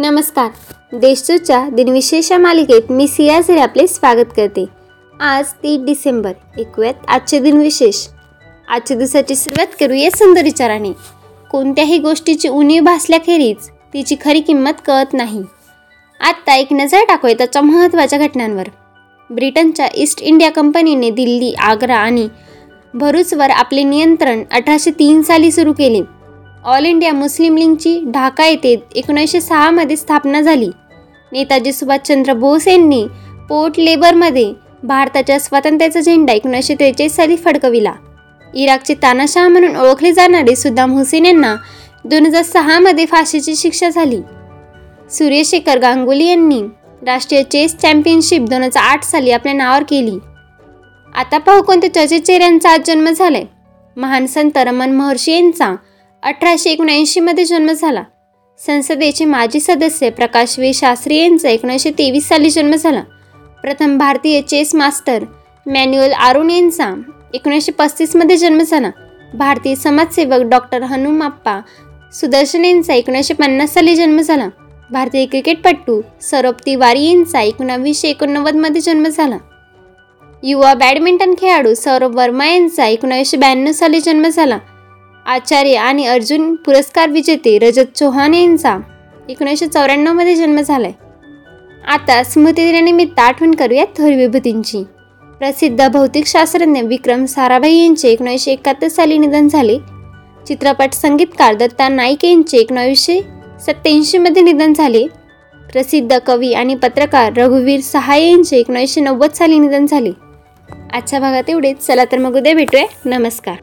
नमस्कार. देशदूतच्या दिनविशेष मालिकेत मी सियाझरे आपले स्वागत करते. आज तीस डिसेंबर ऐकूयात आजचे दिनविशेष. आजच्या दिवसाची सुरुवात करूया सुंदर विचाराने. कोणत्याही गोष्टीची उणीव भासल्याखेरीज तिची खरी किंमत कळत नाही. आत्ता एक नजर टाकूया त्याच्या महत्त्वाच्या घटनांवर. ब्रिटनच्या ईस्ट इंडिया कंपनीने दिल्ली आग्रा आणि भरूचवर आपले नियंत्रण अठराशे तीन साली सुरू केले. ऑल इंडिया मुस्लिम लीगची ढाका येथे एकोणीसशे सहामध्ये स्थापना झाली. नेताजी सुभाषचंद्र बोस यांनी पोर्ट लेबरमध्ये भारताच्या स्वातंत्र्याचा झेंडा एकोणीसशे त्रेचाळीस साली फडकविला. इराकचे तानाशाह म्हणून ओळखले जाणारे सुद्दाम हुसेन यांना दोन हजार सहामध्ये फाशीची शिक्षा झाली. सूर्यशेखर गांगुली यांनी राष्ट्रीय चेस चॅम्पियनशिप दोन हजार आठ साली आपल्या नावावर केली. आता पाहू कोणत्या चर्चित चेहऱ्यांचा आज जन्म झालाय. महान संत रमन महर्षी यांचा अठराशे एकोणऐंशीमध्ये जन्म झाला. संसदेचे माजी सदस्य प्रकाश वे. शास्त्री यांचा एकोणीसशे तेवीस साली जन्म झाला. प्रथम भारतीय चेस मास्टर मॅन्युअल आरुण यांचा एकोणीसशे पस्तीसमध्ये जन्म झाला. भारतीय समाजसेवक डॉक्टर हनुमाप्पा सुदर्शन यांचा एकोणीसशे पन्नास साली जन्म झाला. भारतीय क्रिकेटपटू सौरभ तिवारी यांचा एकोणावीसशे एकोणनव्वदमध्ये जन्म झाला. युवा बॅडमिंटन खेळाडू सौरभ वर्मा यांचा एकोणावीसशे ब्याण्णव साली जन्म झाला. आचार्य आणि अर्जुन पुरस्कार विजेते रजत चौहान यांचा एकोणीसशे चौऱ्याण्णवमध्ये जन्म झालाय. आता स्मृतिदिनानिमित्त आठवण करूया थोर विभूतींची. प्रसिद्ध भौतिकशास्त्रज्ञ विक्रम साराभाई यांचे एकोणीसशे एकाहत्तर साली निधन झाले. चित्रपट संगीतकार दत्ता नाईक यांचे एकोणावीसशे सत्याऐंशीमध्ये निधन झाले. प्रसिद्ध कवी आणि पत्रकार रघुवीर सहाय यांचे एकोणीसशे नव्वद साली निधन झाले. आजच्या भागात एवढेच. चला तर मग उद्या भेटूया. नमस्कार.